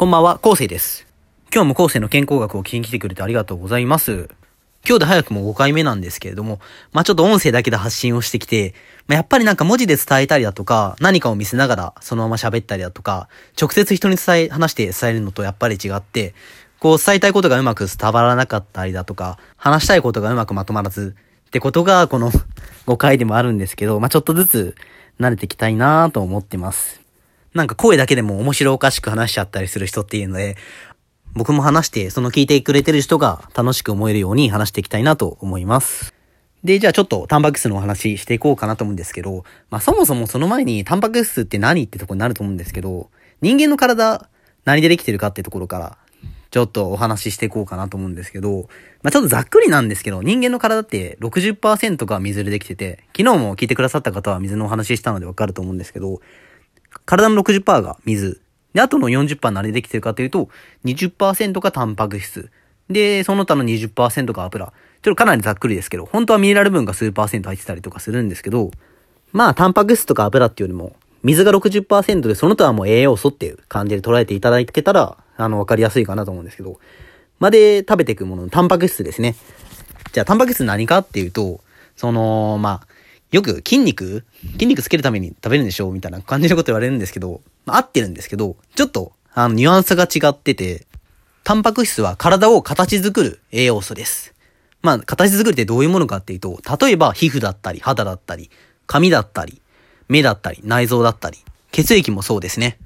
こんばんは、昴生です。今日も昴生の健康学を聞きに来てくれてありがとうございます。今日で早くも5回目なんですけれども、まあちょっと音声だけで発信をしてきて、まあやっぱりなんか文字で伝えたりだとか、何かを見せながらそのまま喋ったりだとか、直接人に伝え、話して伝えるのとやっぱり違って、こう伝えたいことがうまく伝わらなかったりだとか、話したいことがうまくまとまらず、ってことがこの5回でもあるんですけど、まあちょっとずつ慣れていきたいなと思ってます。なんか声だけでも面白おかしく話しちゃったりする人っていうので、僕も話して、その聞いてくれてる人が楽しく思えるように話していきたいなと思います。で、じゃあちょっとタンパク質のお話していこうかなと思うんですけど、まあそもそもその前にタンパク質って何ってとこになると思うんですけど、人間の体何でできてるかってところから、ちょっとお話ししていこうかなと思うんですけど、まあちょっとざっくりなんですけど、人間の体って60%が水でできてて、昨日も聞いてくださった方は水のお話ししたのでわかると思うんですけど、体の60%が水。で、あとの40%何でできてるかというと、20%がタンパク質。で、その他の20%が油。ちょっとかなりざっくりですけど、本当はミネラル分が数パーセント入ってたりとかするんですけど、まあ、タンパク質とか油っていうよりも、水が60%で、その他はもう栄養素っていう感じで捉えていただけたら、あの、わかりやすいかなと思うんですけど、まで食べていくもののタンパク質ですね。じゃあ、タンパク質何かっていうと、その、まあ、よく筋肉？筋肉つけるために食べるんでしょ？みたいな感じのこと言われるんですけど、まあ、合ってるんですけど、ちょっと、あの、ニュアンスが違ってて、タンパク質は体を形作る栄養素です。まあ、形作りってどういうものかっていうと、例えば皮膚だったり、肌だったり、髪だったり、目だったり、内臓だったり、血液もそうですね。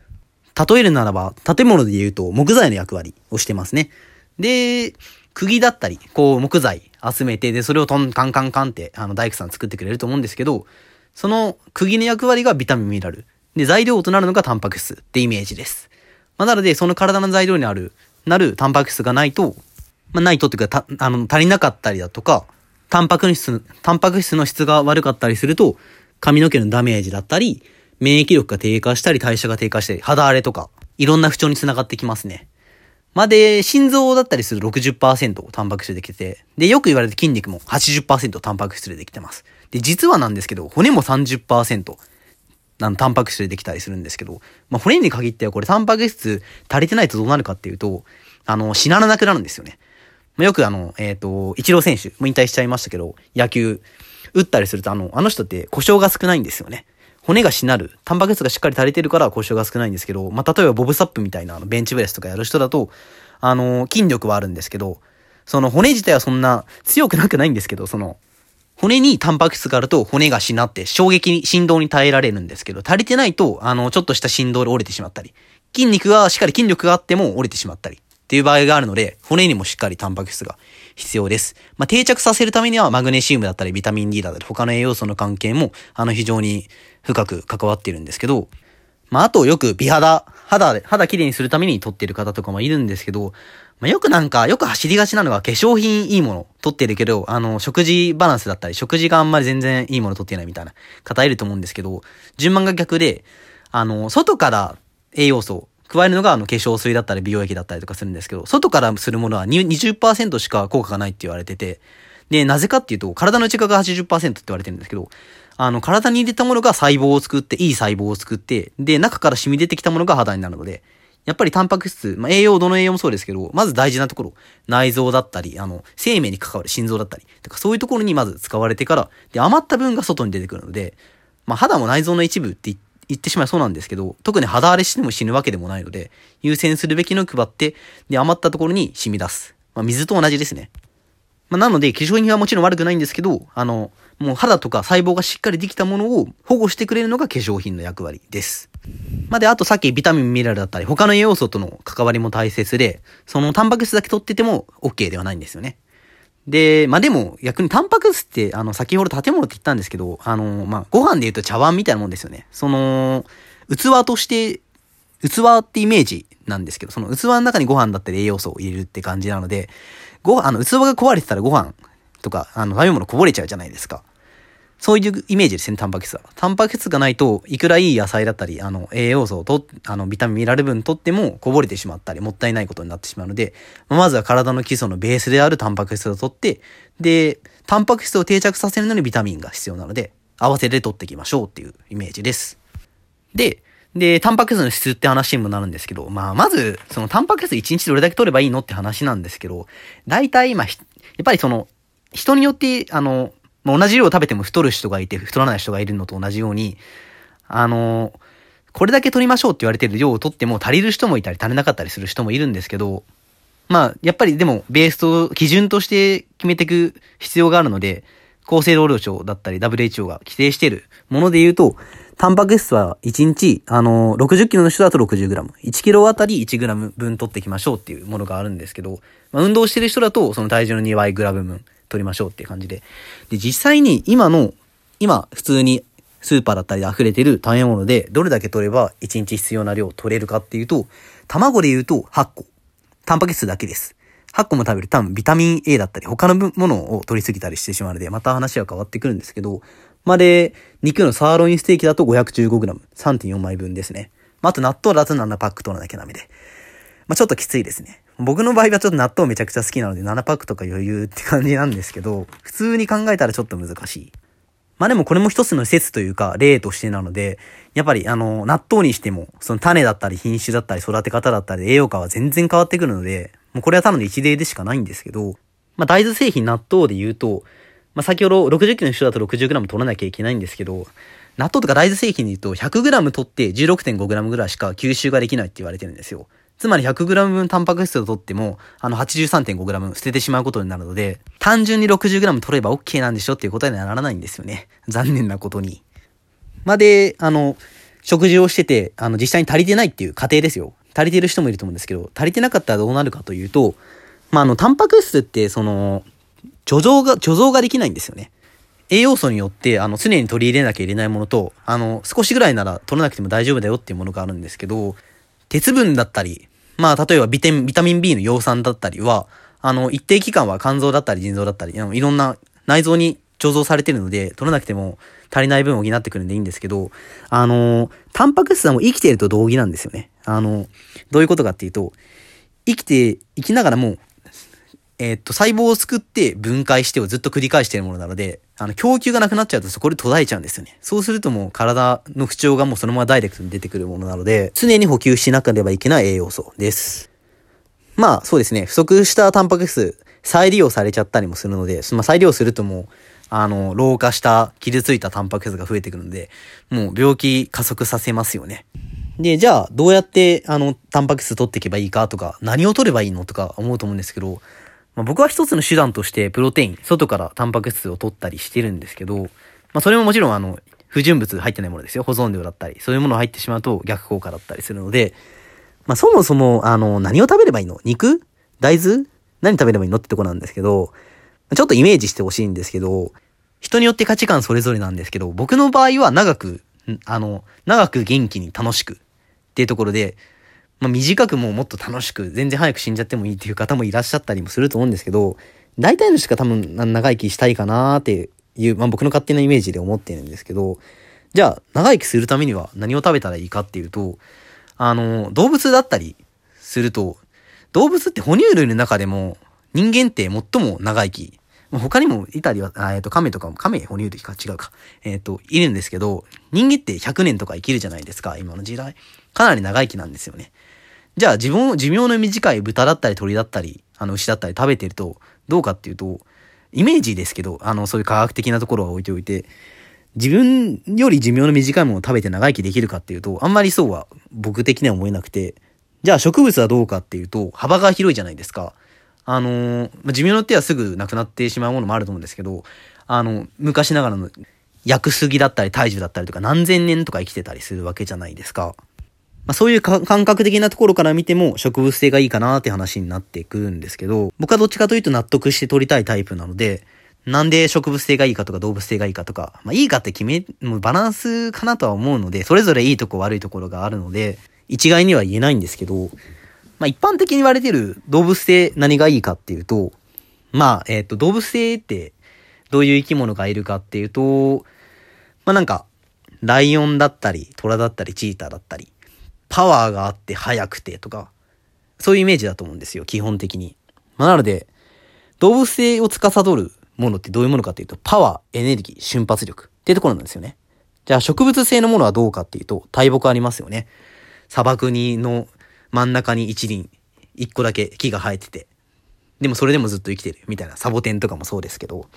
例えるならば、建物で言うと木材の役割をしてますね。で、釘だったり、こう木材集めて、で、それをトンカンカンカンって、あの大工さん作ってくれると思うんですけど、その釘の役割がビタミンミネラル。で、材料となるのがタンパク質ってイメージです。まあ、なので、その体の材料になる、なるタンパク質がないと、まあ、ないとっていうか、た、あの、足りなかったりだとか、タンパク質、タンパク質の質が悪かったりすると、髪の毛のダメージだったり、免疫力が低下したり、代謝が低下したり、肌荒れとか、いろんな不調につながってきますね。ま、で、心臓だったりする60%をタンパク質でできてて、で、よく言われて筋肉も80%タンパク質でできてます。で、実はなんですけど、骨も30%、あの、タンパク質でできたりするんですけど、まあ、骨に限ってはこれタンパク質足りてないとどうなるかっていうと、あの、死ななくなるんですよね。ま、よくあの、えっ、と、イチロー選手、も引退しちゃいましたけど、野球、打ったりすると、あの、あの人って故障が少ないんですよね。骨がしなる。タンパク質がしっかり足りてるから故障が少ないんですけど、まあ、例えばボブサップみたいなあのベンチプレスとかやる人だと、あの、筋力はあるんですけど、その骨自体はそんな強くなくないんですけど、その、骨にタンパク質があると骨がしなって衝撃に、振動に耐えられるんですけど、足りてないと、あの、ちょっとした振動で折れてしまったり、筋肉がしっかり筋力があっても折れてしまったり、っていう場合があるので、骨にもしっかりタンパク質が必要です。まあ、定着させるためにはマグネシウムだったりビタミン D だったり他の栄養素の関係も、あの非常に深く関わってるんですけど、まあ、あとよく美肌、肌で、肌きれいにするために取ってる方とかもいるんですけど、まあ、よくなんか、よく走りがちなのが化粧品いいもの取ってるけど、あの、食事バランスだったり、食事があんまり全然いいもの取ってないみたいな方いると思うんですけど、順番が逆で、あの、外から栄養素加えるのがあの化粧水だったり美容液だったりとかするんですけど、外からするものは20%しか効果がないって言われてて、で、なぜかっていうと、体の内側が80%って言われてるんですけど、あの、体に入れたものが細胞を作って、いい細胞を作って、で、中から染み出てきたものが肌になるので、やっぱりタンパク質、まあ、栄養、どの栄養もそうですけど、まず大事なところ、内臓だったり、あの、生命に関わる心臓だったり、とかそういうところにまず使われてから、で、余った分が外に出てくるので、まあ、肌も内臓の一部って言って言ってしまいそうなんですけど、特に肌荒れしても死ぬわけでもないので、優先するべきの配って、で、余ったところに染み出す。まあ、水と同じですね。まあ、なので、化粧品はもちろん悪くないんですけど、あの、もう肌とか細胞がしっかりできたものを保護してくれるのが化粧品の役割です。まあ、で、あとさっきビタミン、ミネラルだったり、他の栄養素との関わりも大切で、そのタンパク質だけ取ってても OK ではないんですよね。で、まあ、でも逆にタンパク質って、あの、先ほど建物って言ったんですけど、あの、まあ、ご飯で言うと茶碗みたいなもんですよね。その、器として、器ってイメージなんですけど、その器の中にご飯だったり栄養素を入れるって感じなので、ご飯、あの、器が壊れてたらご飯とか、あの、食べ物こぼれちゃうじゃないですか。そういうイメージですね、タンパク質は。タンパク質がないと、いくらいい野菜だったり、あの、栄養素をと、あの、ビタミン、ミラル分取ってもこぼれてしまったり、もったいないことになってしまうので、まずは体の基礎のベースであるタンパク質を取って、で、タンパク質を定着させるのにビタミンが必要なので、合わせて取っていきましょうっていうイメージです。で、で、タンパク質の質って話にもなるんですけど、まあ、まず、そのタンパク質1日どれだけ取ればいいのって話なんですけど、大体今、やっぱりその、人によって、あの、同じ量を食べても太る人がいて、太らない人がいるのと同じように、あの、これだけ取りましょうって言われてる量を取っても足りる人もいたり足りなかったりする人もいるんですけど、まあ、やっぱりでも、ベースと、基準として決めていく必要があるので、厚生労働省だったり WHO が規定しているもので言うと、タンパク質は1日、あの、60キロの人だと 60g、1キロあたり 1g 分取っていきましょうっていうものがあるんですけど、まあ、運動してる人だとその体重の2倍グラム分。取りましょうっていう感じで。で、実際に今の、今普通にスーパーだったりで溢れてる食べ物でどれだけ取れば1日必要な量取れるかっていうと、卵で言うと8個。タンパク質だけです。8個も食べる多分ビタミン A だったり他のものを取りすぎたりしてしまうので、また話は変わってくるんですけど、まで、肉のサーロインステーキだと 515g、3.4枚分ですね。まあ、あと納豆だと7パック取らなきゃダメで。まあ、ちょっときついですね。僕の場合はちょっと納豆めちゃくちゃ好きなので7パックとか余裕って感じなんですけど、普通に考えたらちょっと難しい。まあでもこれも一つの施設というか例としてなので、やっぱりあの、納豆にしても、その種だったり品種だったり育て方だったり栄養価は全然変わってくるので、もうこれはただの一例でしかないんですけど、まあ大豆製品納豆で言うと、まあ、先ほど60キロの人だと 60g 取らなきゃいけないんですけど、納豆とか大豆製品で言うと 100g 取って 16.5g ぐらいしか吸収ができないって言われてるんですよ。つまり 100g 分タンパク質を取っても、あの 83.5g 捨ててしまうことになるので、単純に 60g 取れば OK なんでしょっていう答えにはならないんですよね。残念なことに。まで、あの、食事をしてて、あの、実際に足りてないっていう過程ですよ。足りてる人もいると思うんですけど、足りてなかったらどうなるかというと、まあ、あの、タンパク質って、その、貯蔵が、貯蔵ができないんですよね。栄養素によって、あの、常に取り入れなきゃいけないものと、あの、少しぐらいなら取らなくても大丈夫だよっていうものがあるんですけど、鉄分だったり、まあ、例えばビタビタミン B の葉酸だったりは、あの、一定期間は肝臓だったり腎臓だったり、あのいろんな内臓に貯蔵されてるので、取らなくても足りない分を補ってくるんでいいんですけど、あの、タンパク質はもう生きていると同義なんですよね。あの、どういうことかっていうと、生きて、生きながらもえー、っと、細胞を作って分解してをずっと繰り返しているものなので、あの、供給がなくなっちゃうとそこで途絶えちゃうんですよね。そうするともう体の不調がもうそのままダイレクトに出てくるものなので、常に補給しなければいけない栄養素です。まあ、そうですね。不足したタンパク質、再利用されちゃったりもするので、まあ、再利用するともう、あの、老化した、傷ついたタンパク質が増えてくるので、もう病気加速させますよね。で、じゃあ、どうやって、あの、タンパク質取っていけばいいかとか、何を取ればいいのとか思うと思うんですけど、まあ、僕は一つの手段としてプロテイン、外からタンパク質を取ったりしてるんですけど、まあ、それももちろんあの、不純物入ってないものですよ。保存料だったり。そういうもの入ってしまうと逆効果だったりするので、まあ、そもそも、あの、何を食べればいいの？肉？大豆？何食べればいいのってとこなんですけど、ちょっとイメージしてほしいんですけど、人によって価値観それぞれなんですけど、僕の場合は長く、あの、長く元気に楽しくっていうところで、まあ、短くもうもっと楽しく、全然早く死んじゃってもいいっていう方もいらっしゃったりもすると思うんですけど、大体の人が多分長生きしたいかなっていう、まあ、僕の勝手なイメージで思ってるんですけど、じゃあ、長生きするためには何を食べたらいいかっていうと、あの、動物だったりすると、動物って哺乳類の中でも人間って最も長生き。他にもいたりは、えっ、ー、と、亀とかも、亀哺乳類か違うか。えっ、ー、と、いるんですけど、人間って100年とか生きるじゃないですか、今の時代。かなり長生きなんですよね。じゃあ自分、寿命の短い豚だったり鳥だったり、あの牛だったり食べてると、どうかっていうと、イメージですけど、あの、そういう科学的なところは置いておいて、自分より寿命の短いものを食べて長生きできるかっていうと、あんまりそうは僕的には思えなくて、じゃあ植物はどうかっていうと、幅が広いじゃないですか。あの、寿命によってはすぐ亡くなってしまうものもあると思うんですけど、あの、昔ながらの薬杉だったり大樹だったりとか何千年とか生きてたりするわけじゃないですか。まあ、そういう感覚的なところから見ても植物性がいいかなって話になっていくんですけど、僕はどっちかというと納得して取りたいタイプなので、なんで植物性がいいかとか動物性がいいかとか、まあいいかって決め、もうバランスかなとは思うので、それぞれいいとこ悪いところがあるので、一概には言えないんですけど、まあ一般的に言われてる動物性何がいいかっていうと、まあ、えっ、ー、と、動物性ってどういう生き物がいるかっていうと、まあなんか、ライオンだったり、トラだったり、チーターだったり、パワーがあって速くてとか、そういうイメージだと思うんですよ、基本的に。まあ、なので、動物性を司るものってどういうものかっていうと、パワー、エネルギー、瞬発力っていうところなんですよね。じゃあ植物性のものはどうかっていうと、大木ありますよね。砂漠にの真ん中に一輪、一個だけ木が生えてて、でもそれでもずっと生きてるみたいなサボテンとかもそうですけど、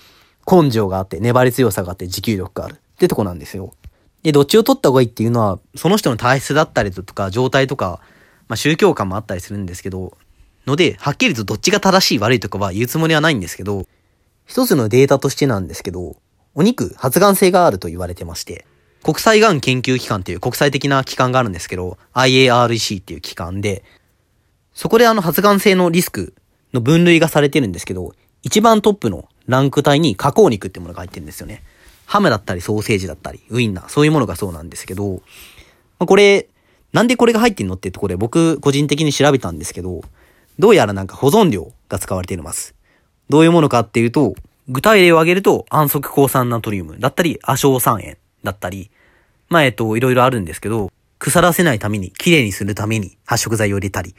根性があって、粘り強さがあって、持久力があるってとこなんですよ。で、どっちを取った方がいいっていうのは、その人の体質だったりとか、状態とか、まあ宗教観もあったりするんですけど、ので、はっきりとどっちが正しい悪いとかは言うつもりはないんですけど、一つのデータとしてなんですけど、お肉発がん性があると言われてまして、国際がん研究機関っていう国際的な機関があるんですけど、IARC っていう機関で、そこであの発がん性のリスクの分類がされてるんですけど、一番トップのランク帯に加工肉ってものが入ってるんですよね。ハムだったりソーセージだったり、ウインナー、そういうものがそうなんですけど、まあ、これ、なんでこれが入ってんのっていうところで僕個人的に調べたんですけど、どうやらなんか保存料が使われています。どういうものかっていうと、具体例を挙げると安息抗酸ナトリウムだったり、亜硝酸塩だったり、まあ、えっと、いろいろあるんですけど、腐らせないために、綺麗にするために発色剤を入れたり、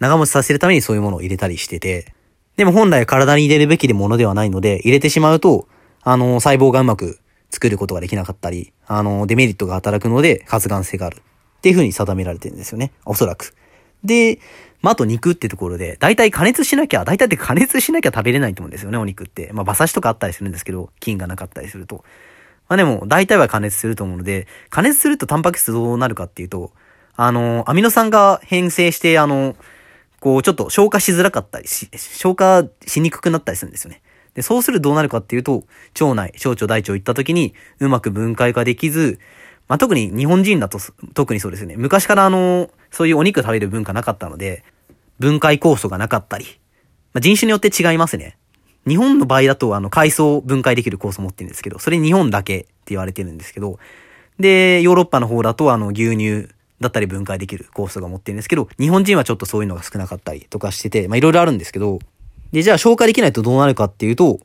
長持ちさせるためにそういうものを入れたりしてて、でも本来体に入れるべきものではないので、入れてしまうと、あの、細胞がうまく作ることができなかったり、あの、デメリットが働くので、発がん性がある。っていう風に定められてるんですよね。おそらく。で、まあ、あと肉ってところで、大体加熱しなきゃ、大体って加熱しなきゃ食べれないと思うんですよね、お肉って。まあ、馬刺しとかあったりするんですけど、菌がなかったりすると。まあでも、大体は加熱すると思うので、加熱するとタンパク質どうなるかっていうと、あの、アミノ酸が変性して、あの、こう、ちょっと消化しづらかったりし、消化しにくくなったりするんですよね。で、そうするとどうなるかっていうと、腸内、小腸大腸行った時に、うまく分解ができず、まあ、特に日本人だと、特にそうですね。昔からあの、そういうお肉食べる文化なかったので、分解酵素がなかったり、まあ、人種によって違いますね。日本の場合だと、あの、海藻分解できる酵素持ってるんですけど、それ日本だけって言われてるんですけど、で、ヨーロッパの方だと、あの、牛乳だったり分解できる酵素が持ってるんですけど、日本人はちょっとそういうのが少なかったりとかしてて、まあ、いろいろあるんですけど、で、じゃあ消化できないとどうなるかっていうと、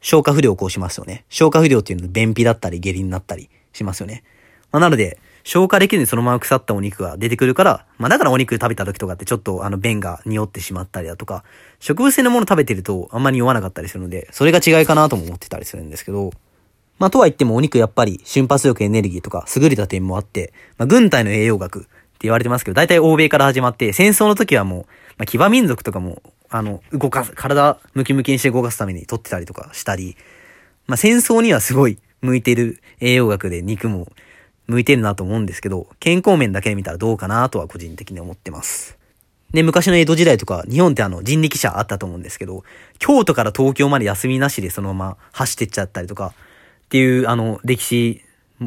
消化不良を起こしますよね。消化不良っていうのは便秘だったり下痢になったりしますよね。まあ、なので、消化できずにそのまま腐ったお肉が出てくるから、まあだからお肉食べた時とかってちょっとあの便が匂ってしまったりだとか、植物性のもの食べてるとあんまり酔わなかったりするので、それが違いかなとも思ってたりするんですけど、まあとは言ってもお肉やっぱり瞬発力エネルギーとか優れた点もあって、まあ軍隊の栄養学って言われてますけど、大体欧米から始まって戦争の時はもう、まあ騎馬民族とかも、あの、動かす、体ムキムキにして動かすために取ってたりとかしたり、まあ戦争にはすごい向いてる栄養学で肉も向いてるなと思うんですけど、健康面だけで見たらどうかなとは個人的に思ってます。で、昔の江戸時代とか、日本ってあの人力車あったと思うんですけど、京都から東京まで休みなしでそのまま走ってっちゃったりとか、っていうあの歴史、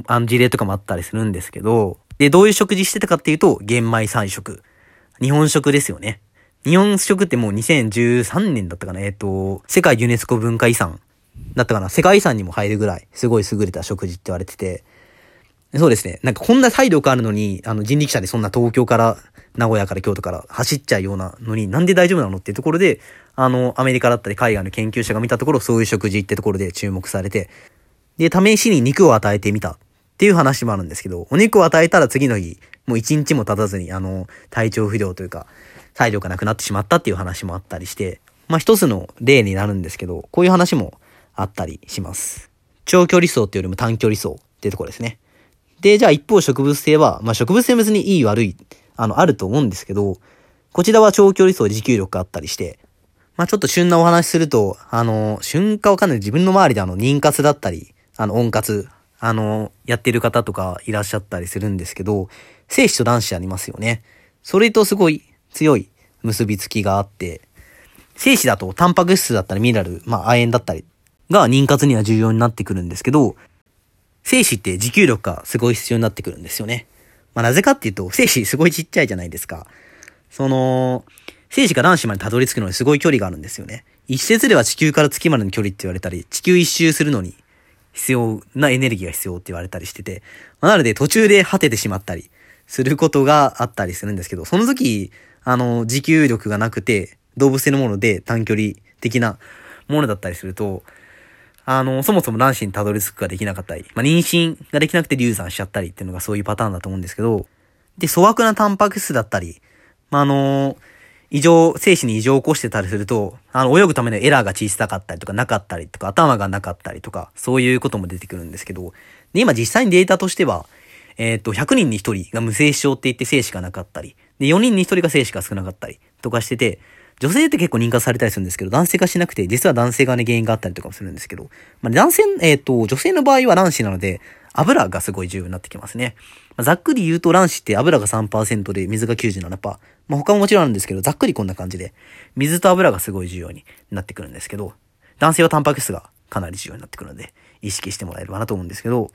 あの事例とかもあったりするんですけど、で、どういう食事してたかっていうと、玄米菜食。日本食ですよね。日本食ってもう2013年だったかな。えっ、ー、と、世界ユネスコ文化遺産だったかな。世界遺産にも入るぐらい、すごい優れた食事って言われてて、そうですね。なんかこんな体力あるのに、あの人力車でそんな東京から名古屋から京都から走っちゃうようなのになんで大丈夫なのっていうところで、あの、アメリカだったり海外の研究者が見たところ、そういう食事ってところで注目されて、で、試しに肉を与えてみた。っていう話もあるんですけど、お肉を与えたら次の日、もう一日も経たずに、あの、体調不良というか、体力がなくなってしまったっていう話もあったりして、まあ一つの例になるんですけど、こういう話もあったりします。長距離走っていうよりも短距離走っていうところですね。で、じゃあ一方植物性は、まあ植物性別にいい悪い、あの、あると思うんですけど、こちらは長距離走持久力があったりして、まあちょっと旬なお話すると、あの、旬かわかんない自分の周りであの、妊活だったり、あの、温活、あの、やってる方とかいらっしゃったりするんですけど、精子と卵子ありますよね。それとすごい強い結びつきがあって、精子だとタンパク質だったりミネラル、まあ亜鉛だったりが妊活には重要になってくるんですけど、精子って持久力がすごい必要になってくるんですよね。まあなぜかっていうと、精子すごいちっちゃいじゃないですか。その、精子が卵子までたどり着くのにすごい距離があるんですよね。一説では地球から月までの距離って言われたり、地球一周するのに必要なエネルギーが必要って言われたりしてて、まあ、なので途中で果ててしまったりすることがあったりするんですけど、その時、あの、持久力がなくて、動物性のもので短距離的なものだったりすると、あの、そもそも卵子にたどり着くができなかったり、まあ、妊娠ができなくて流産しちゃったりっていうのがそういうパターンだと思うんですけど、で、粗悪なタンパク質だったり、まあ、あの、異常、精子に異常を起こしてたりすると、あの、泳ぐためのエラーが小さかったりとかなかったりとか、頭がなかったりとか、そういうことも出てくるんですけど、で、今実際にデータとしては、えっ、と、100人に1人が無精子症って言って精子がなかったり、で、4人に1人が精子が少なかったりとかしてて、女性って結構認可されたりするんですけど、男性がしなくて、実は男性がね、原因があったりとかもするんですけど、まあ、男性、えっ、と、女性の場合は卵子なので、油がすごい重要になってきますね。まあ、ざっくり言うと卵子って油が3%で水が97%。まあ、他ももちろんあるんですけど、ざっくりこんな感じで、水と油がすごい重要になってくるんですけど、男性はタンパク質がかなり重要になってくるので、意識してもらえればなと思うんですけど、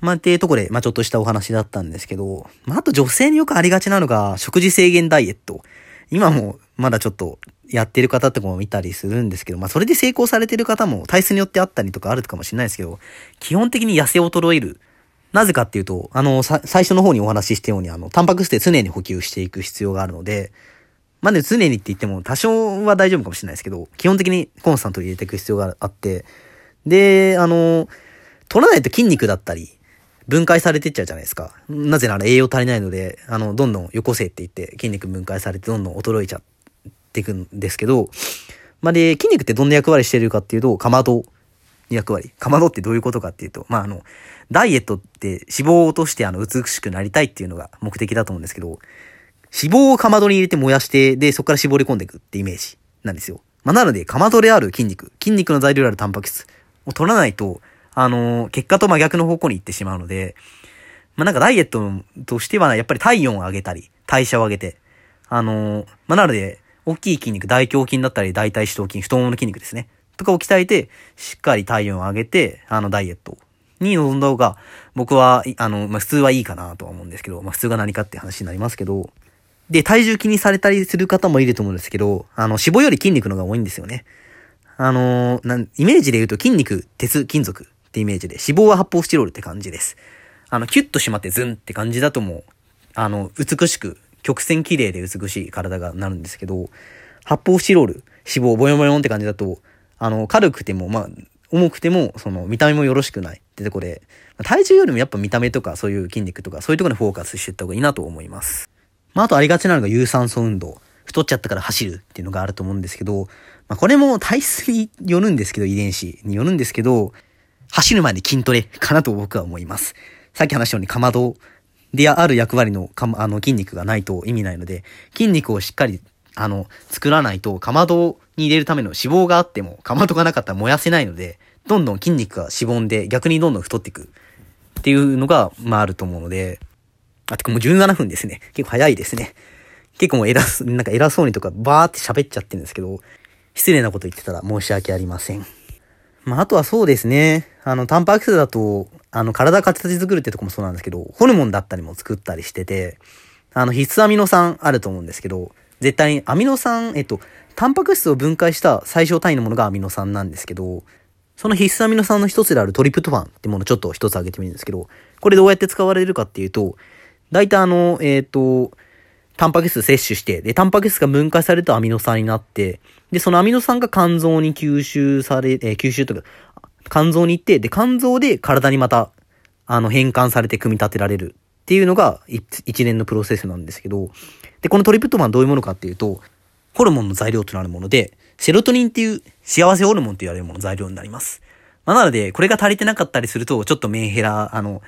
まあ、っていうところで、まあ、ちょっとしたお話だったんですけど、まあ、あと女性によくありがちなのが、食事制限ダイエット。今も、まだちょっと、やってる方とかも見たりするんですけど、まあ、それで成功されてる方も体質によってあったりとかあるかもしれないですけど、基本的に痩せ衰える。なぜかっていうと、あの、最初の方にお話ししたように、あの、タンパク質で常に補給していく必要があるので、まあね、常にって言っても多少は大丈夫かもしれないですけど、基本的にコンスタントに入れていく必要があって、で、あの、取らないと筋肉だったり、分解されてっちゃうじゃないですか。なぜなら栄養足りないので、あの、どんどんよこせって言って筋肉分解されてどんどん衰えちゃっていくんですけど、まあ、で、筋肉ってどんな役割してるかっていうと、かまど役割。かまどってどういうことかっていうと、まあ、あの、ダイエットって脂肪を落としてあの、美しくなりたいっていうのが目的だと思うんですけど、脂肪をかまどに入れて燃やして、で、そこから絞り込んでいくってイメージなんですよ。まあ、なので、かまどである筋肉、筋肉の材料であるタンパク質を取らないと、あの、結果と真逆の方向に行ってしまうので、まあ、なんかダイエットとしては、やっぱり体温を上げたり、代謝を上げて、あの、まあ、なので、大きい筋肉、大胸筋だったり、大腿四頭筋、太ももの筋肉ですね。とかを鍛えて、しっかり体温を上げて、あの、ダイエットに臨んだ方が、僕は、あの、まあ、普通はいいかなとは思うんですけど、まあ、普通が何かって話になりますけど、で、体重気にされたりする方もいると思うんですけど、あの、脂肪より筋肉の方が多いんですよね。あの、なん、イメージで言うと筋肉、鉄、金属ってイメージで、脂肪は発泡スチロールって感じです。あの、キュッと締まってズンって感じだともう、あの、美しく、曲線綺麗で美しい体がなるんですけど、発泡スチロール、脂肪ボヨボヨンって感じだと、あの、軽くても、まあ、重くても、その、見た目もよろしくないってとこで、体重よりもやっぱ見た目とか、そういう筋肉とか、そういうところにフォーカスしていった方がいいなと思います。まあ、あとありがちなのが有酸素運動。太っちゃったから走るっていうのがあると思うんですけど、まあ、これも体質によるんですけど、遺伝子によるんですけど、走る前に筋トレかなと僕は思います。さっき話したようにかまどである役割のか、あの筋肉がないと意味ないので、筋肉をしっかり、あの、作らないと、かまどに入れるための脂肪があっても、かまどがなかったら燃やせないので、どんどん筋肉がしぼんで、逆にどんどん太っていくっていうのが、まああると思うので、あ、てかもう17分ですね。結構早いですね。結構もう偉、なんか偉そうにとかバーって喋っちゃってるんですけど、失礼なこと言ってたら申し訳ありません。まあ、あとはそうですね。あの、タンパク質だと、あの、体形作るってとこもそうなんですけど、ホルモンだったりも作ったりしてて、あの、必須アミノ酸あると思うんですけど、絶対にアミノ酸、えっと、タンパク質を分解した最小単位のものがアミノ酸なんですけど、その必須アミノ酸の一つであるトリプトファンってものをちょっと一つ挙げてみるんですけど、これどうやって使われるかっていうと、大体あの、えっ、と、タンパク質摂取して、で、タンパク質が分解されるとアミノ酸になって、で、そのアミノ酸が肝臓に吸収され、えー、吸収とか、肝臓に行って、で、肝臓で体にまた、あの、変換されて組み立てられるっていうのが一連のプロセスなんですけど、で、このトリプトファンどういうものかっていうと、ホルモンの材料となるもので、セロトニンっていう幸せホルモンと言われるもの材料になります。まあ、なので、これが足りてなかったりすると、ちょっとメンヘラ、あの、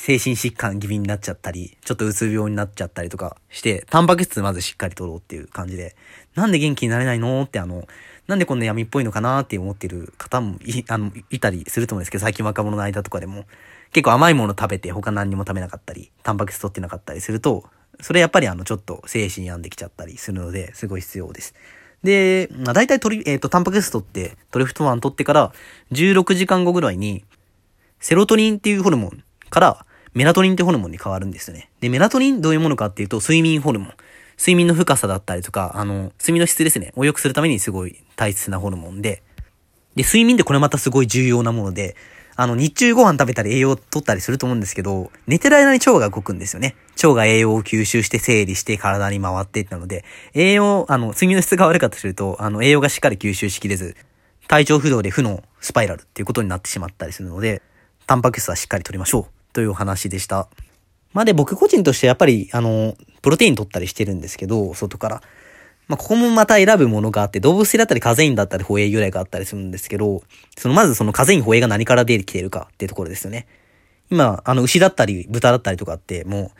精神疾患気味になっちゃったり、ちょっとうつ病になっちゃったりとかして、タンパク質まずしっかり取ろうっていう感じで、なんで元気になれないのってあの、なんでこんな闇っぽいのかなって思ってる方もい、あの、いたりすると思うんですけど、最近若者の間とかでも、結構甘いもの食べて他何にも食べなかったり、タンパク質取ってなかったりすると、それやっぱりあの、ちょっと精神病んできちゃったりするので、すごい必要です。で、まあ、大体取り、えっ、ー、と、タンパク質取って、トリフトファン取ってから、16時間後ぐらいに、セロトニンっていうホルモンから、メラトニンってホルモンに変わるんですよね。で、メラトニンどういうものかっていうと、睡眠ホルモン。睡眠の深さだったりとか、あの、睡眠の質ですね。を良くするためにすごい大切なホルモンで。で、睡眠ってこれまたすごい重要なもので、あの、日中ご飯食べたり栄養を取ったりすると思うんですけど、寝てる間に腸が動くんですよね。腸が栄養を吸収して整理して体に回っていったので、栄養、あの、睡眠の質が悪かったとすると、あの、栄養がしっかり吸収しきれず、体調不良で負のスパイラルっていうことになってしまったりするので、タンパク質はしっかり取りましょう。というお話でした。まあで、僕個人としてやっぱり、あの、プロテイン取ったりしてるんですけど、外から。まあ、ここもまた選ぶものがあって、動物性だったりカゼインだったりホエイ由来があったりするんですけど、そのまずそのカゼインホエイが何から出てきてるかっていうところですよね。今、あの、牛だったり、豚だったりとかって、もう、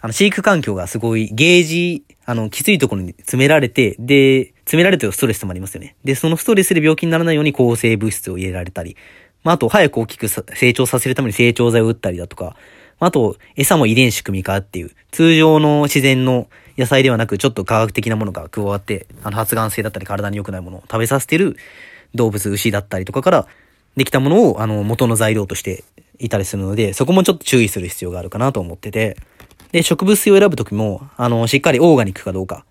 あの、飼育環境がすごい、ゲージ、あの、きついところに詰められて、で、詰められてるストレスもありますよね。で、そのストレスで病気にならないように抗生物質を入れられたり、まあ、あと、早く大きく成長させるために成長剤を打ったりだとか、まあと、餌も遺伝子組み換わっていう、通常の自然の野菜ではなく、ちょっと科学的なものが加わって、あの、発がん性だったり体に良くないものを食べさせてる動物、牛だったりとかから、できたものを、あの、元の材料としていたりするので、そこもちょっと注意する必要があるかなと思ってて、で、植物性を選ぶときも、あの、しっかりオーガニックかどうか、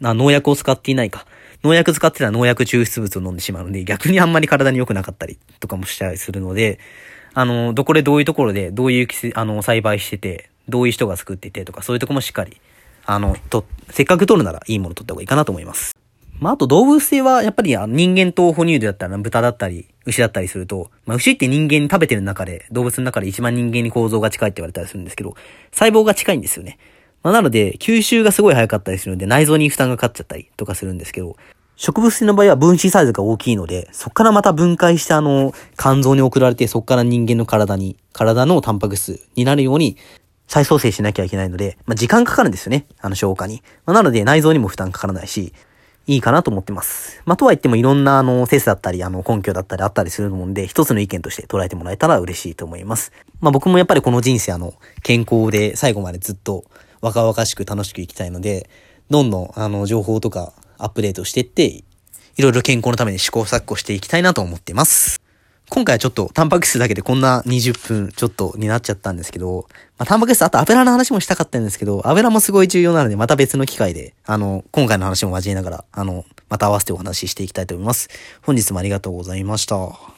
農薬を使っていないか、農薬使ってたら農薬抽出物を飲んでしまうので、逆にあんまり体に良くなかったりとかもしたりするので、あの、どこでどういうところで、どういう、あの、栽培してて、どういう人が作っててとか、そういうとこもしっかり、あの、と、せっかく取るならいいもの取った方がいいかなと思います。まあ、あと動物性は、やっぱり人間と哺乳類だったら豚だったり、牛だったりすると、まあ、牛って人間に食べてる中で、動物の中で一番人間に構造が近いって言われたりするんですけど、細胞が近いんですよね。まあ、なので、吸収がすごい早かったりするので、内臓に負担がかかっちゃったりとかするんですけど、植物性の場合は分子サイズが大きいので、そこからまた分解してあの、肝臓に送られて、そこから人間の体に、体のタンパク質になるように、再創生しなきゃいけないので、まあ、時間かかるんですよね。あの消化に。まあ、なので内臓にも負担かからないし、いいかなと思ってます。まあ、とは言ってもいろんなあの、説だったり、あの、根拠だったりあったりすると思うんで、一つの意見として捉えてもらえたら嬉しいと思います。まあ、僕もやっぱりこの人生あの、健康で最後までずっと若々しく楽しく生きたいので、どんどんあの、情報とかアップデートしていって、いろいろ健康のために試行錯誤していきたいなと思ってます。今回はちょっとタンパク質だけでこんな20分ちょっとになっちゃったんですけど、まあ、タンパク質あと油の話もしたかったんですけど、油もすごい重要なのでまた別の機会で、あの、今回の話も交えながら、あの、また合わせてお話ししていきたいと思います。本日もありがとうございました。